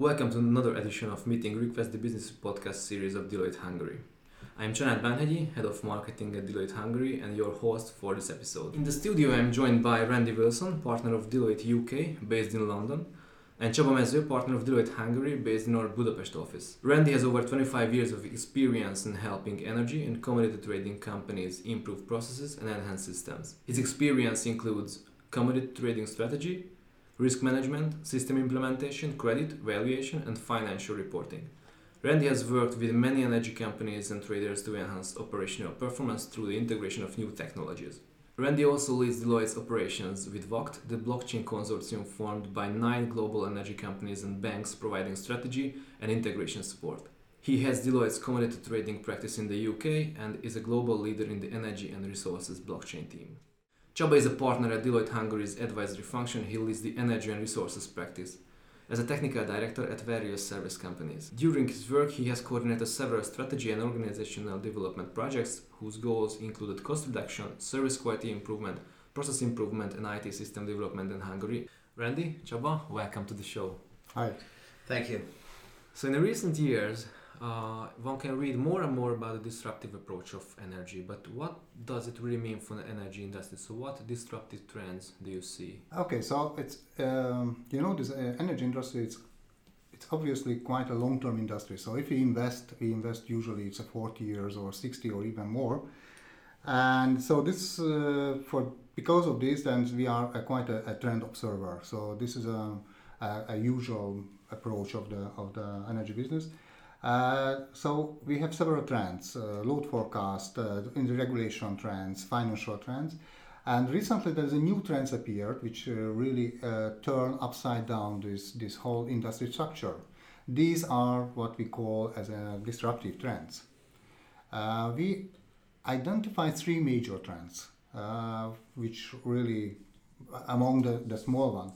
Welcome to another edition of Meeting Request, the business podcast series of Deloitte Hungary. I'm Csanád Bánhegyi, Head of Marketing at Deloitte Hungary, and your host for this episode. In the studio, I'm joined by Randy Wilson, partner of Deloitte UK, based in London, and Csaba Mező, partner of Deloitte Hungary, based in our Budapest office. Randy has over 25 years of experience in helping energy and commodity trading companies improve processes and enhance systems. His experience includes commodity trading strategy, risk management, system implementation, credit, valuation, and financial reporting. Randy has worked with many energy companies and traders to enhance operational performance through the integration of new technologies. Randy also leads Deloitte's operations with VAKT, the blockchain consortium formed by nine global energy companies and banks providing strategy and integration support. He has Deloitte's commodity trading practice in the UK and is a global leader in the energy and resources blockchain team. Csaba is a partner at Deloitte Hungary's advisory function. He leads the energy and resources practice as a technical director at various service companies. During his work, he has coordinated several strategy and organizational development projects whose goals included cost reduction, service quality improvement, process improvement, and IT system development in Hungary. Randy, Csaba, welcome to the show. Hi. Thank you. So, in the recent years, uh, one can read more and more about the disruptive approach of energy, but what does it really mean for the energy industry? So, what disruptive trends do you see? Okay, so it's um, you know this uh, energy industry. It's it's obviously quite a long-term industry. So if we invest, we invest usually it's a 40 years or 60 or even more. And so this uh, for because of this, then we are a, quite a, a, trend observer. So this is a, a, a usual approach of the of the energy business. Uh, so we have several trends, uh, load forecast, uh, in the regulation trends, financial trends. And recently there's a new trends appeared which uh, really uh, turn upside down this, this whole industry structure. These are what we call as a disruptive trends. we identify three major trends, which really among the, the small ones.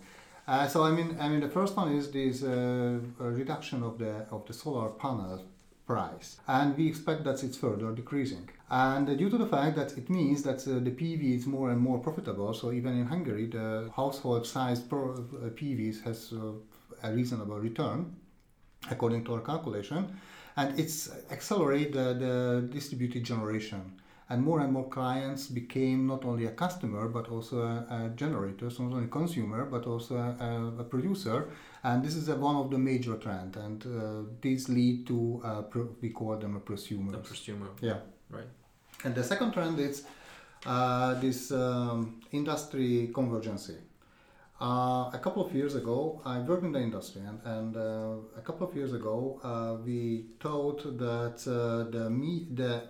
Uh, so I mean, I mean, the first one is this uh, reduction of the of the solar panel price, and we expect that it's further decreasing. And due to the fact that it means that uh, the PV is more and more profitable, so even in Hungary, the household-sized PVs uh, has uh, a reasonable return, according to our calculation, and it's accelerate the, the distributed generation and more and more clients became not only a customer but also a, a generator, so not only consumer but also a, a producer. And this is a, one of the major trends, and uh, these lead to uh, pro- we call them a prosumer. A prosumer. Yeah. Right. And the second trend is uh, this um, industry convergence. Uh, a couple of years ago, I worked in the industry, and, and uh, a couple of years ago, uh, we thought that uh, the me- the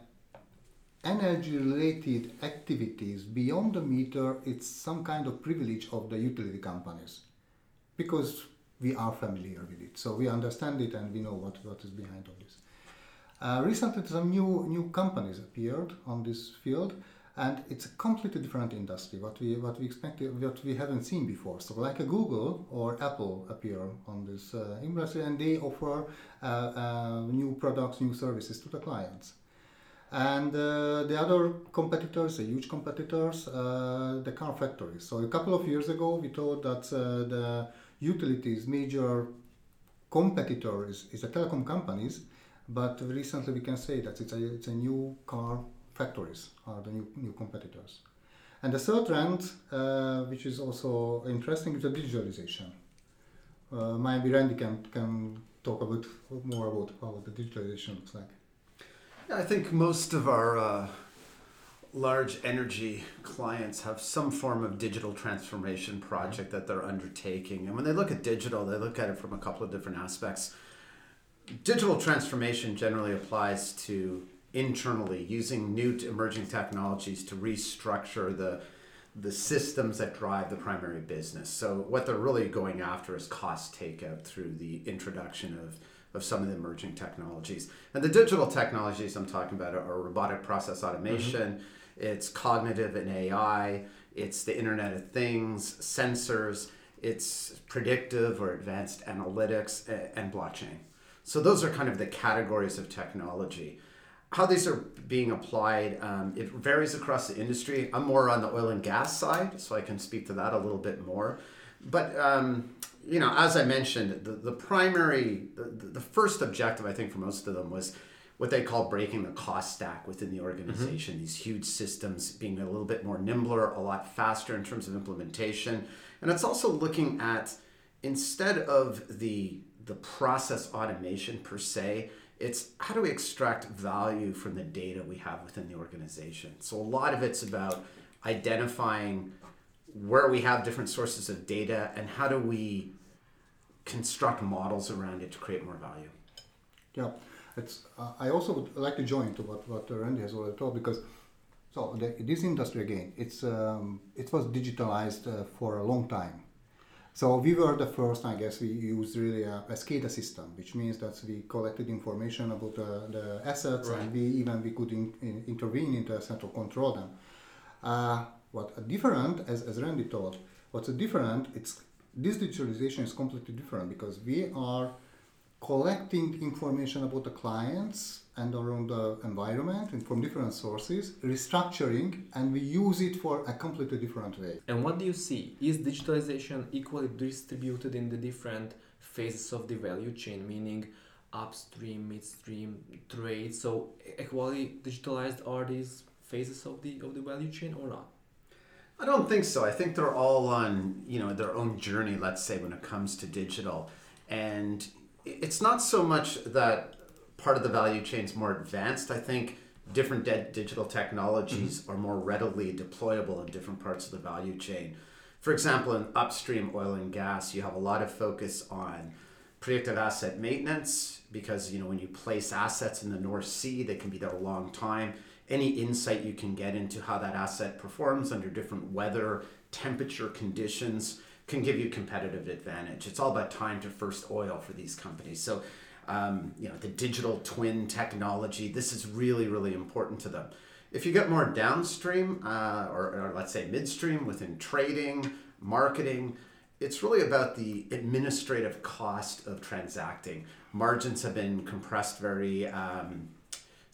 energy related activities beyond the meter it's some kind of privilege of the utility companies because we are familiar with it. So we understand it and we know what, what is behind all this. Uh, recently some new new companies appeared on this field and it's a completely different industry what we what we expected what we haven't seen before. So like a google or apple appear on this uh, industry and they offer uh, uh new products new services to the clients and uh, the other competitors, the huge competitors, uh, the car factories. So a couple of years ago, we thought that uh, the utilities major competitors is the telecom companies, but recently we can say that it's a, it's a new car factories are the new, new competitors. And the third trend, uh, which is also interesting, is the digitalization. Uh, maybe Randy can, can talk a bit more about how the digitalization looks like. I think most of our uh, large energy clients have some form of digital transformation project that they're undertaking. And when they look at digital, they look at it from a couple of different aspects. Digital transformation generally applies to internally using new emerging technologies to restructure the the systems that drive the primary business. So what they're really going after is cost takeout through the introduction of of some of the emerging technologies. And the digital technologies I'm talking about are robotic process automation, mm-hmm. it's cognitive and AI, it's the Internet of Things, sensors, it's predictive or advanced analytics, and blockchain. So those are kind of the categories of technology. How these are being applied, um, it varies across the industry. I'm more on the oil and gas side, so I can speak to that a little bit more but um, you know, as I mentioned, the, the primary, the, the first objective I think for most of them was what they call breaking the cost stack within the organization. Mm-hmm. These huge systems being a little bit more nimbler, a lot faster in terms of implementation, and it's also looking at instead of the the process automation per se, it's how do we extract value from the data we have within the organization. So a lot of it's about identifying where we have different sources of data and how do we construct models around it to create more value. Yeah, it's. Uh, I also would like to join to what what Randy has already told because. So the, this industry again, it's um, it was digitalized uh, for a long time. So we were the first, I guess, we used really a, a SCADA system, which means that we collected information about the, the assets right. and we even we could in, in, intervene into a center control them. What different, as, as Randy told, what's different, it's this digitalization is completely different because we are collecting information about the clients and around the environment and from different sources, restructuring, and we use it for a completely different way. And what do you see? Is digitalization equally distributed in the different phases of the value chain, meaning upstream, midstream, trade? So equally digitalized are these phases of the of the value chain or not? I don't think so. I think they're all on you know their own journey. Let's say when it comes to digital, and it's not so much that part of the value chain is more advanced. I think different de- digital technologies mm-hmm. are more readily deployable in different parts of the value chain. For example, in upstream oil and gas, you have a lot of focus on predictive asset maintenance because you know when you place assets in the North Sea, they can be there a long time any insight you can get into how that asset performs under different weather, temperature conditions can give you competitive advantage. It's all about time to first oil for these companies. So, um, you know, the digital twin technology, this is really, really important to them. If you get more downstream, uh, or, or let's say midstream within trading, marketing, it's really about the administrative cost of transacting. Margins have been compressed very um,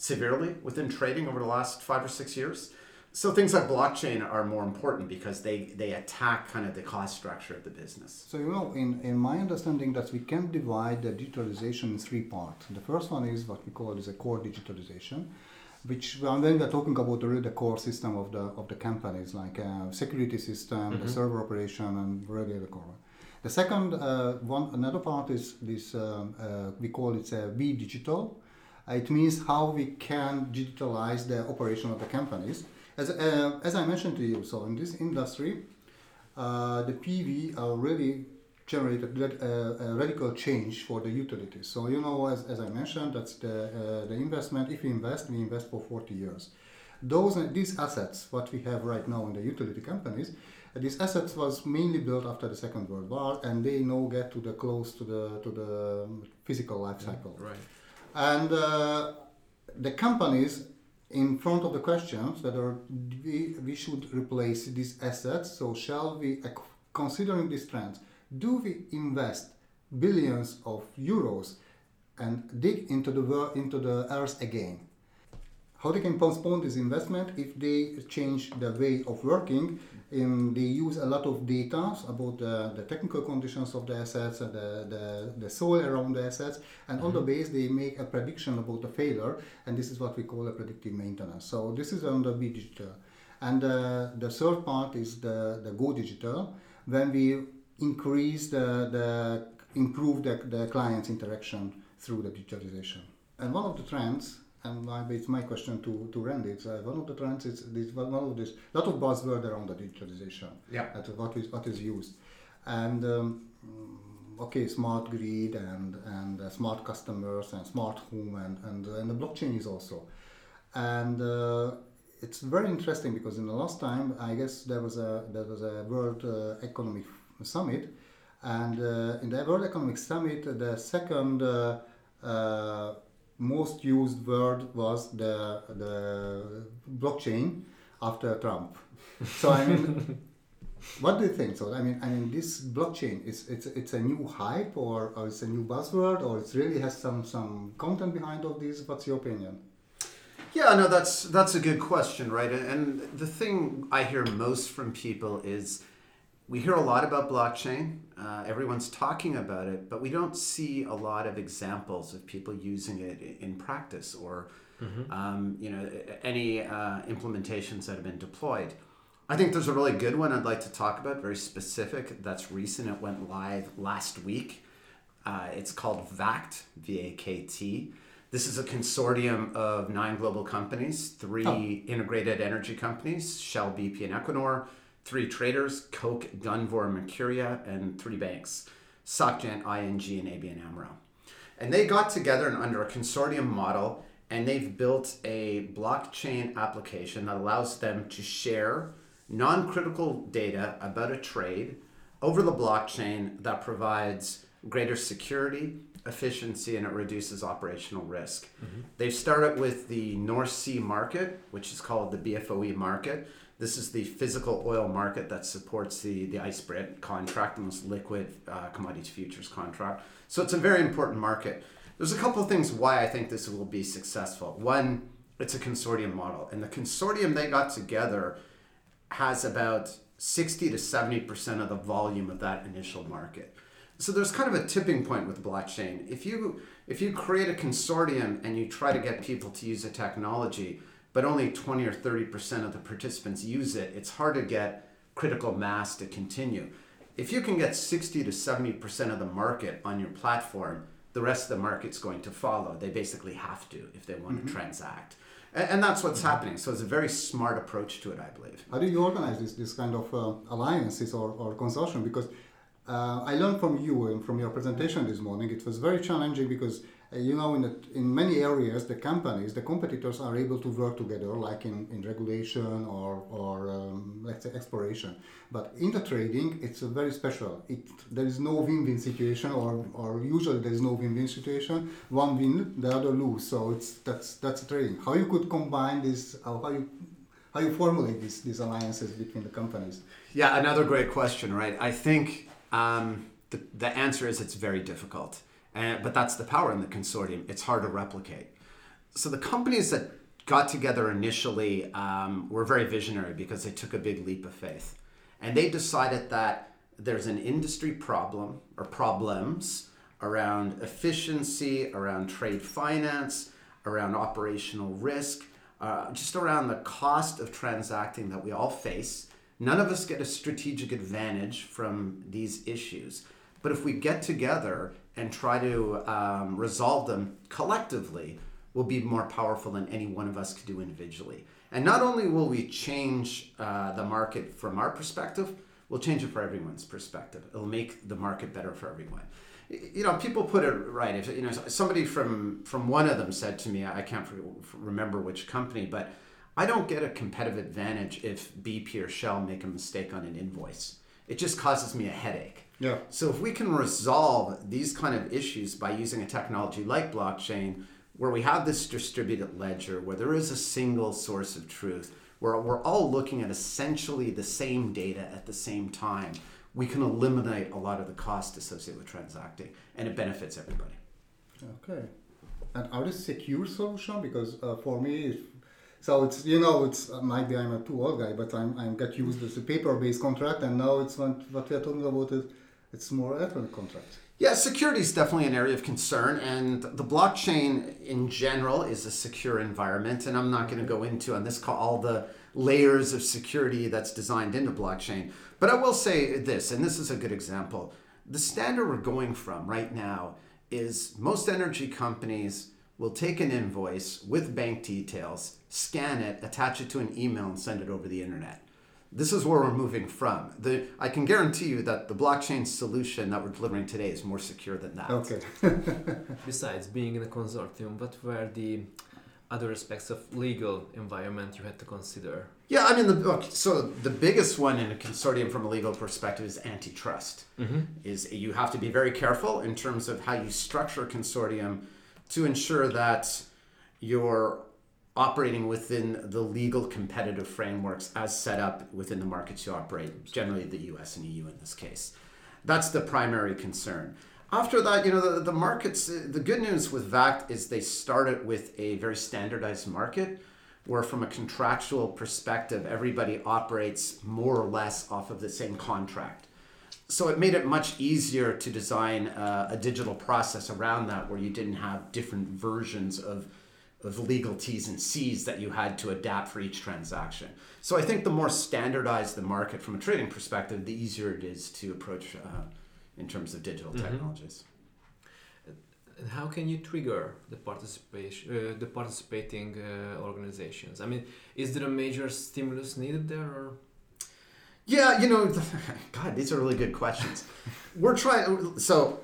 severely within trading over the last five or six years. So things like blockchain are more important because they, they attack kind of the cost structure of the business. So you know, in, in my understanding that we can divide the digitalization in three parts. The first one is what we call is a core digitalization, which when we are talking about the, the core system of the of the companies, like a security system, mm-hmm. the server operation, and really the core. The second uh, one, another part is this um, uh, we call it a V digital, it means how we can digitalize the operation of the companies. As, uh, as I mentioned to you, so in this industry, uh, the PV are really generated uh, a radical change for the utilities. So you know, as, as I mentioned, that's the uh, the investment. If we invest, we invest for 40 years. Those these assets, what we have right now in the utility companies, these assets was mainly built after the Second World War, and they now get to the close to the to the physical life cycle. Right. And uh, the companies in front of the questions whether we, we should replace these assets. So shall we, considering these trends, do we invest billions of euros and dig into the into the earth again? How they can postpone this investment if they change the way of working in, they use a lot of data about the, the technical conditions of the assets, and the, the, the soil around the assets, and mm-hmm. on the mm-hmm. base they make a prediction about the failure, and this is what we call a predictive maintenance. So this is on the B digital. And uh, the third part is the, the Go digital, when we increase the, the improve the, the client's interaction through the digitalization. And one of the trends and maybe it's my question to, to Randy. It's uh, one of the trends. It's this one of this lot of buzzword around the digitalization. Yeah. At what is what is used, and um, okay, smart grid and and uh, smart customers and smart home and and and the blockchain is also, and. Uh, it's very interesting because in the last time, I guess there was a there was a World uh, Economic Summit, and uh, in the World Economic Summit, the second uh, most used word was the the blockchain after Trump. So I mean, what do you think? So I mean, I mean, this blockchain is it's it's a new hype or, or it's a new buzzword or it really has some some content behind all this. What's your opinion? Yeah, no, that's that's a good question, right? And, and the thing I hear most from people is we hear a lot about blockchain. Uh, everyone's talking about it, but we don't see a lot of examples of people using it in practice or mm-hmm. um, you know any uh, implementations that have been deployed. I think there's a really good one I'd like to talk about, very specific. That's recent. It went live last week. Uh, it's called VAKT, V A K T. This is a consortium of nine global companies, three oh. integrated energy companies, Shell, BP, and Equinor, three traders, Koch, Gunvor, Mercuria, and three banks, SocGen, ING, and ABN AMRO. And they got together and under a consortium model, and they've built a blockchain application that allows them to share non-critical data about a trade over the blockchain that provides greater security, efficiency, and it reduces operational risk. Mm-hmm. They've started with the North Sea market, which is called the BFOE market. This is the physical oil market that supports the, the ICE Brent contract, the most liquid uh, commodities futures contract. So it's a very important market. There's a couple of things why I think this will be successful. One, it's a consortium model, and the consortium they got together has about 60 to 70% of the volume of that initial market. So there's kind of a tipping point with blockchain. If you if you create a consortium and you try to get people to use a technology, but only 20 or 30% of the participants use it, it's hard to get critical mass to continue. If you can get 60 to 70% of the market on your platform, the rest of the market's going to follow. They basically have to if they want mm-hmm. to transact. And, and that's what's mm-hmm. happening. So it's a very smart approach to it, I believe. How do you organize this, this kind of uh, alliances or, or consortium? Because uh, I learned from you and from your presentation this morning, it was very challenging because you know, in, the, in many areas, the companies, the competitors are able to work together, like in, in regulation or, or um, let's say exploration. But in the trading, it's very special. It, there is no win-win situation, or, or usually there is no win-win situation. One win, the other lose. So it's that's that's trading. How you could combine this? How, how you how you formulate these these alliances between the companies? Yeah, another great question, right? I think um, the the answer is it's very difficult but that's the power in the consortium. It's hard to replicate. So the companies that got together initially um, were very visionary because they took a big leap of faith. And they decided that there's an industry problem or problems around efficiency, around trade finance, around operational risk, uh, just around the cost of transacting that we all face. None of us get a strategic advantage from these issues. But if we get together and try to um, resolve them collectively will be more powerful than any one of us could do individually. And not only will we change uh, the market from our perspective, we'll change it for everyone's perspective. It'll make the market better for everyone. You know, people put it right. If you know, somebody from from one of them said to me, I can't remember which company, but I don't get a competitive advantage if BP or Shell make a mistake on an invoice. It just causes me a headache. Yeah. So if we can resolve these kind of issues by using a technology like blockchain, where we have this distributed ledger, where there is a single source of truth, where we're all looking at essentially the same data at the same time, we can eliminate a lot of the cost associated with transacting, and it benefits everybody. Okay. And are this secure solution? Because uh, for me, so it's you know it's uh, maybe I'm a too old guy, but I'm I'm get used to the paper-based contract, and now it's what, what we are talking about is it's more electronic contract. Yeah, security is definitely an area of concern, and the blockchain in general is a secure environment. And I'm not going to go into on this call all the layers of security that's designed into blockchain. But I will say this, and this is a good example. The standard we're going from right now is most energy companies will take an invoice with bank details, scan it, attach it to an email, and send it over the internet this is where we're moving from. The I can guarantee you that the blockchain solution that we're delivering today is more secure than that. Okay. Besides being in a consortium, what were the other aspects of legal environment you had to consider? Yeah, I mean, the, okay, so the biggest one in a consortium from a legal perspective is antitrust. Mm-hmm. Is you have to be very careful in terms of how you structure a consortium to ensure that your operating within the legal competitive frameworks as set up within the markets you operate, generally the US and EU in this case. That's the primary concern. After that, you know, the, the markets, the good news with VAKT is they started with a very standardized market where from a contractual perspective, everybody operates more or less off of the same contract. So it made it much easier to design uh, a digital process around that where you didn't have different versions of, of legal T's and C's that you had to adapt for each transaction. So I think the more standardized the market from a trading perspective, the easier it is to approach uh, in terms of digital Mhm. technologies. And how can you trigger the participation, uh, the participating uh, organizations? I mean, is there a major stimulus needed there, or Yeah, you know, God, these are really good questions. We're trying, so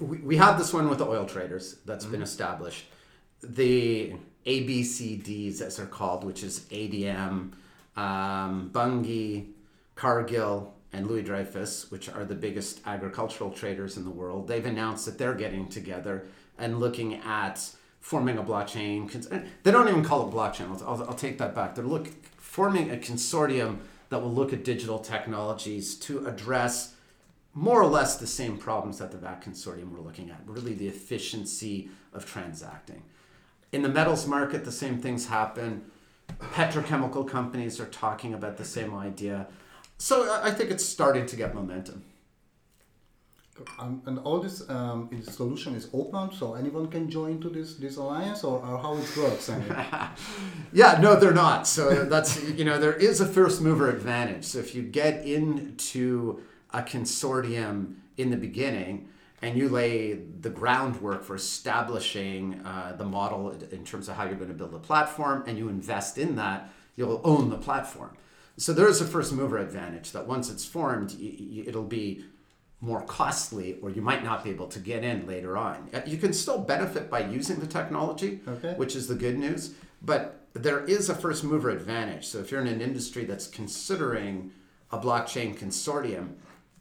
we, we have this one with the oil traders that's been Mhm. established. The ABCDs, as they're called, which is ADM, um, Bunge, Cargill, and Louis Dreyfus, which are the biggest agricultural traders in the world, they've announced that they're getting together and looking at forming a blockchain. They don't even call it blockchain. I'll, I'll, take that back. They're look, forming a consortium that will look at digital technologies to address more or less the same problems that the VAKT consortium were looking at, really the efficiency of transacting. In the metals market, the same things happen. Petrochemical companies are talking about the same idea. So I- think it's starting to get momentum. Um, and all this um, is solution is open, so anyone can join to this this alliance, or, or how it works. Yeah, no, they're not. So that's you know there is a first mover advantage. So if you get into a consortium in the beginning and you lay the groundwork for establishing uh, the model in terms of how you're going to build a platform and you invest in that, you'll own the platform. So there is a first mover advantage that once it's formed, it'll be more costly or you might not be able to get in later on. Uh, You can still benefit by using the technology, Okay. which is the good news. But there is a first mover advantage. So if you're in an industry that's considering a blockchain consortium,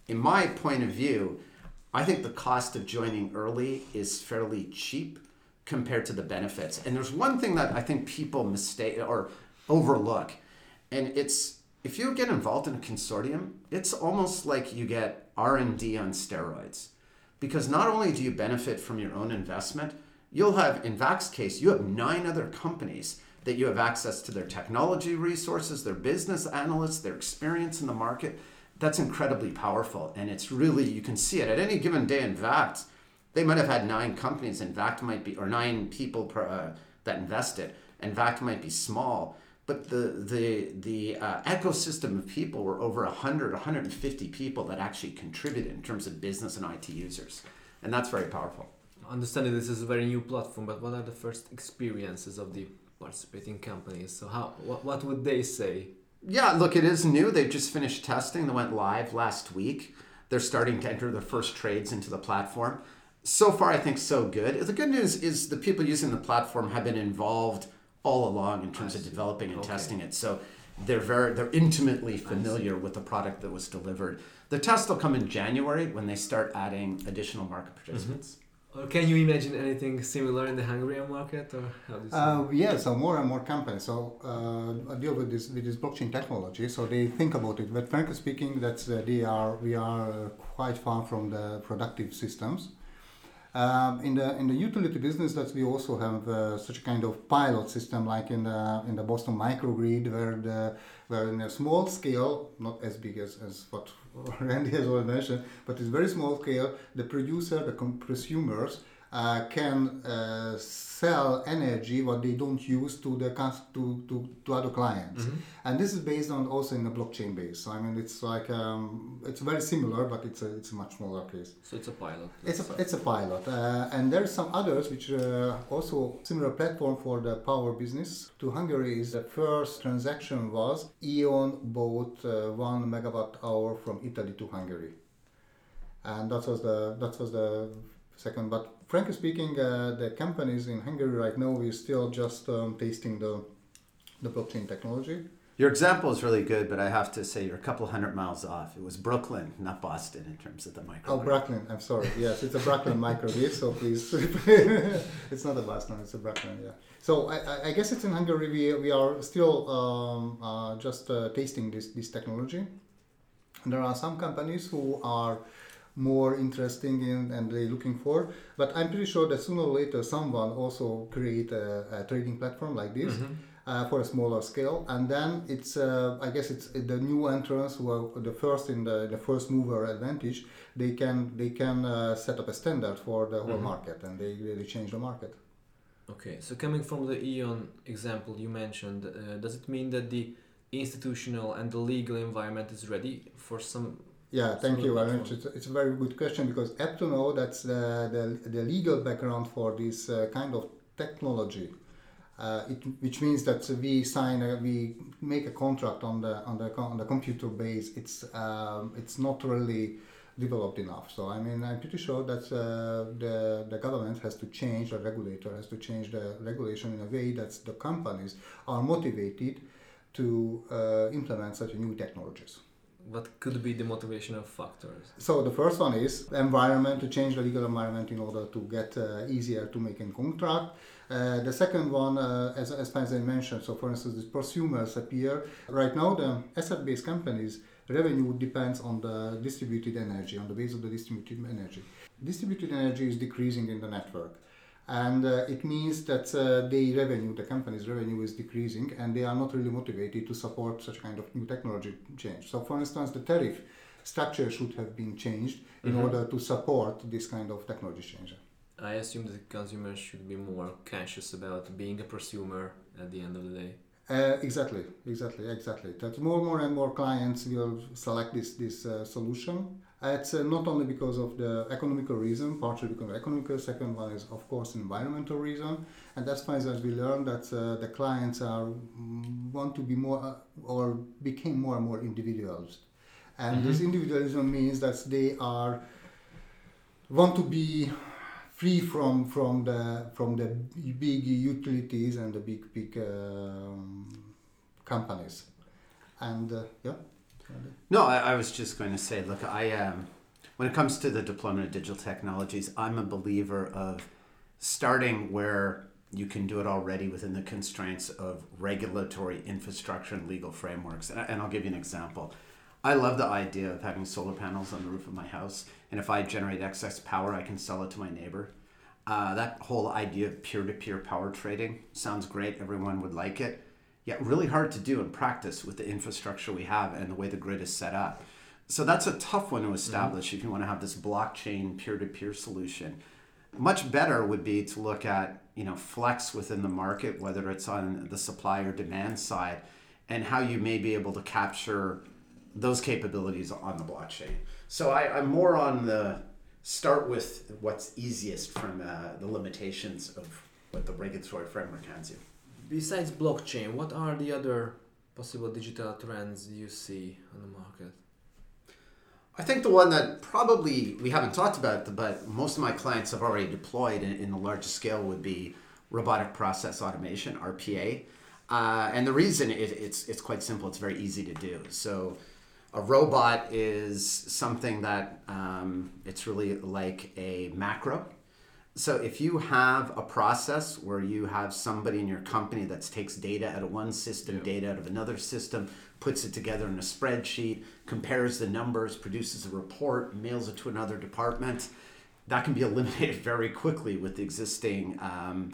in my point of view, I think the cost of joining early is fairly cheap compared to the benefits. And there's one thing that I think people mistake or overlook, and it's if you get involved in a consortium, it's almost like you get R&D on steroids. Because not only do you benefit from your own investment, you'll have, in VAKT's case, you have nine other companies that you have access to their technology resources, their business analysts, their experience in the market. That's incredibly powerful. And it's really, you can see it at any given day in VAKT. They might have had nine companies, and VAKT might be, or nine people per, uh, that invested, and VAKT might be small. But the the the uh, ecosystem of people were over 100, 150 people that actually contributed in terms of business and IT users, and that's very powerful. understanding this is a very new platform? But what are the first experiences of the participating companies? So how what, what would they say? Yeah, look, it is new. They've just finished testing. They went live last week. They're starting to enter their first trades into the platform. So far, I think so good. The good news is the people using the platform have been involved all along in terms of developing and Okay. testing it. So they're very they're intimately familiar with the product that was delivered. The test will come in January when they start adding additional market mm-hmm. participants. Or can you imagine anything similar in the Hungarian market, or how Uh, yeah, so more and more companies so uh, deal with this with this blockchain technology. So they think about it. But frankly speaking, that's uh, they are we are uh, quite far from the productive systems. Um, in the in the utility business, that we also have uh, such a kind of pilot system, like in the in the Boston microgrid, where the where in a small scale, not as big as, as what Randy has already mentioned, but it's very small scale. The producer, the con- consumers uh, can uh, sell energy what they don't use to the to, to, to other clients, Mhm. and this is based on also in a blockchain base. So I mean, it's like um, it's very similar, but it's a it's a much smaller case. So it's a pilot. It's a, say. it's a pilot, uh, and there's some others which uh, also similar platform for the power business. To Hungary is the first transaction was Eon bought uh, one megawatt hour from Italy to Hungary, and that was the that was the second. But frankly speaking, uh, the companies in Hungary right now is still just um, tasting the the blockchain technology. Your example is really good, but I have to say you're a couple hundred miles off. It was Brooklyn, not Boston, in terms of the micro. Oh, Brooklyn. I'm sorry. Yes, it's a Brooklyn microgrid. So please, it's not a Boston. It's a Brooklyn. Yeah. So I, I- guess it's in Hungary. We, we are still um, uh, just uh, tasting this this technology. And there are some companies who are more interesting in and they're looking for. But I'm pretty sure that sooner or later someone also create a, a trading platform like this. Mhm. uh, for a smaller scale, and then it's uh, I guess it's the new entrants who are the first in the, the first mover advantage. They can they can uh, set up a standard for the whole Mhm. market, and they really change the market. Okay, so coming from the Eon example you mentioned, uh, does it mean that the institutional and the legal environment is ready for some? Yeah, thank you much. It's, it's a very good question because up to now, that's the, the, the legal background for this uh, kind of technology. Uh, it, which means that we sign, a, we make a contract on the on the on the computer base. It's um, it's not really developed enough. So I mean, I'm pretty sure that uh, the the government has to change, the regulator has to change the regulation in a way that the companies are motivated to uh, implement such new technologies. What could be the motivational factors? So the first one is environment to change the legal environment in order to get uh, easier to make a contract. Uh, the second one, uh, as as Panzer mentioned, so for instance, the prosumers appear right now. The asset-based companies revenue depends on the distributed energy, on the base of the distributed energy. Distributed energy is decreasing in the network, and uh, it means that uh, the revenue, the company's revenue, is decreasing, and they are not really motivated to support such kind of new technology change. So, for instance, the tariff structure should have been changed in Mhm. order to support this kind of technology change. I assume that consumers should be more conscious about being a prosumer at the end of the day. Uh, exactly, exactly, exactly. That more, more and more clients will select this this uh, solution. Uh, It's uh, not only because of the economical reason, partially because of economical. Second one is of course environmental reason, and that's why as we learned that uh, the clients are mm, want to be more uh, or became more and more individuals, and this Mhm. individualism means that they are want to be free from from the from the big utilities and the big big um, companies and uh, yeah No, I, I was just going to say, look, I um, when it comes to the deployment of digital technologies, I'm a believer of starting where you can do it already within the constraints of regulatory infrastructure and legal frameworks. And, I, and I'll give you an example. I love the idea of having solar panels on the roof of my house, and if I generate excess power, I can sell it to my neighbor. Uh, that whole idea of peer-to-peer power trading sounds great. Everyone would like it yet really hard to do in practice with the infrastructure we have and the way the grid is set up. So that's a tough one to establish if you want to have this blockchain peer-to-peer solution. Much better would be to look at, you know, flex within the market, whether it's on the supply or demand side, and how you may be able to capture those capabilities on the blockchain. So I, I'm more on the start with what's easiest from uh, the limitations of what the regulatory framework hands you. Besides blockchain, what are the other possible digital trends you see on the market? I think the one that probably we haven't talked about, but most of my clients have already deployed in, in the largest scale would be robotic process automation (RPA), uh, and the reason it, it's it's quite simple. It's very easy to do. So, a robot is something that um, it's really like a macro. So if you have a process where you have somebody in your company that takes data out of one system, Yeah. data out of another system, puts it together in a spreadsheet, compares the numbers, produces a report, mails it to another department, that can be eliminated very quickly with the existing um,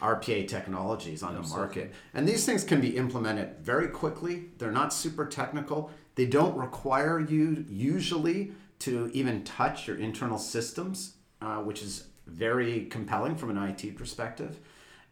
RPA technologies on the market. And these things can be implemented very quickly. They're not super technical. They don't require you usually to even touch your internal systems, uh, which is very compelling from an IT perspective.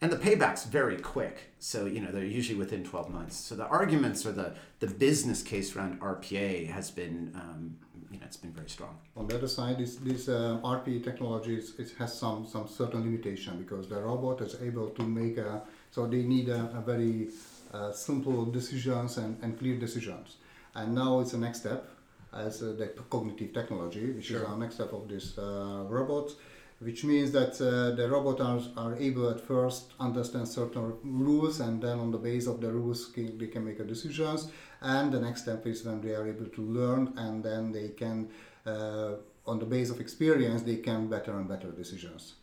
And the payback's very quick. So, you know, they're usually within 12 months. So the arguments or the, the business case around RPA has been, um, you know, it's been very strong. on the other side this this uh, RP technology is, it has some some certain limitation because the robot is able to make a so they need a, a very uh, simple decisions and, and clear decisions and now it's the next step as uh, the cognitive technology which is our next step of this uh, robot which means that uh, the robots are, are able at first understand certain rules and then on the base of the rules can, they can make decisions and the next step is when they are able to learn and then they can uh, on the base of experience they can better and better decisions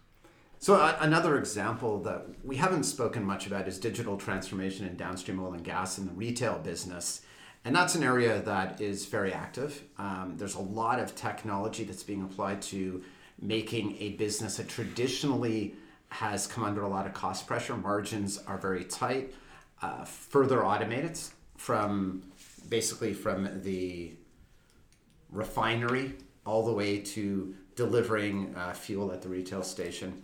So a another example that we haven't spoken much about is digital transformation in downstream oil and gas in the retail business. And that's an area that is very active. Um, there's a lot of technology that's being applied to making a business that traditionally has come under a lot of cost pressure. Margins are very tight. uh, further automate it from basically from the refinery all the way to delivering uh, fuel at the retail station.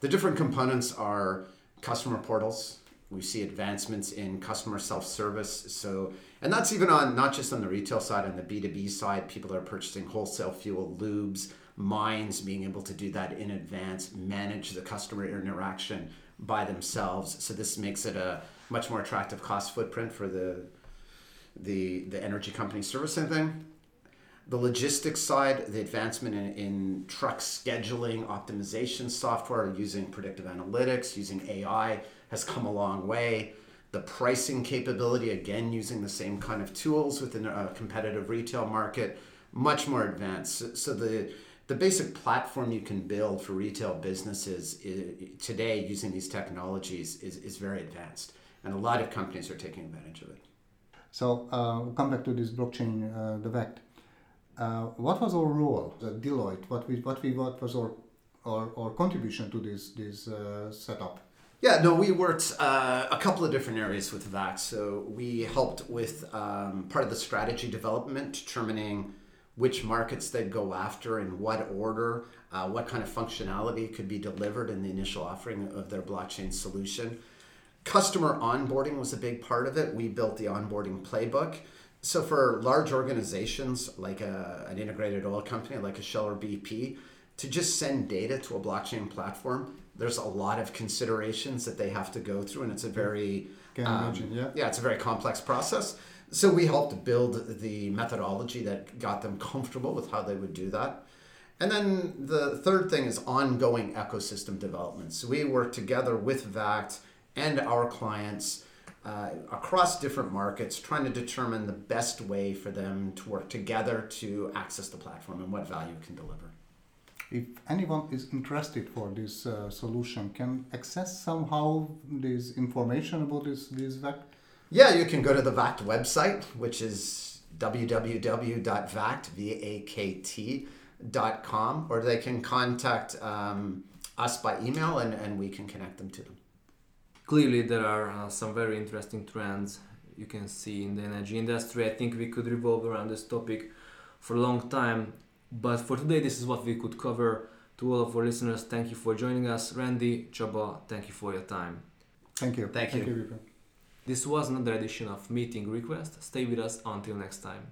The different components are customer portals. We see advancements in customer self-service. So, and that's even on not just on the retail side, on the B2B side, people are purchasing wholesale fuel, lubes, mines, being able to do that in advance, manage the customer interaction by themselves. So this makes it a much more attractive cost footprint for the the the energy company servicing thing the logistics side, the advancement in, in truck scheduling, optimization software using predictive analytics, using AI has come a long way. The pricing capability, again, using the same kind of tools within a competitive retail market, much more advanced. So the the basic platform you can build for retail businesses is, today using these technologies is, is very advanced. And a lot of companies are taking advantage of it. So uh, come back to this blockchain, uh, the VAKT. Uh, what was our role at Deloitte? What we what we what was our our, our contribution to this this uh, setup? Yeah, no, we worked uh, a couple of different areas with VAKT. So we helped with um, part of the strategy development, determining which markets they'd go after, in what order, uh, what kind of functionality could be delivered in the initial offering of their blockchain solution. Customer onboarding was a big part of it. We built the onboarding playbook. So for large organizations like a, an integrated oil company like a Shell or BP, to just send data to a blockchain platform, there's a lot of considerations that they have to go through, and it's a very um, yeah. yeah, it's a very complex process. So we helped build the methodology that got them comfortable with how they would do that. And then the third thing is ongoing ecosystem development. So we work together with VAKT and our clients uh, across different markets, trying to determine the best way for them to work together to access the platform and what value it can deliver. If anyone is interested for this uh, solution, can access somehow this information about this this VAKT? Yeah, you can go to the VAKT website, which is www.vakt.com, or they can contact um, us by email and, and we can connect them to them clearly there are uh, some very interesting trends you can see in the energy industry. I think we could revolve around this topic for a long time, but for today, this is what we could cover. To all of our listeners, thank you for joining us. Randy, Csaba, thank you for your time. Thank you. Thank, thank you. you. This was another edition of Meeting Request. Stay with us until next time.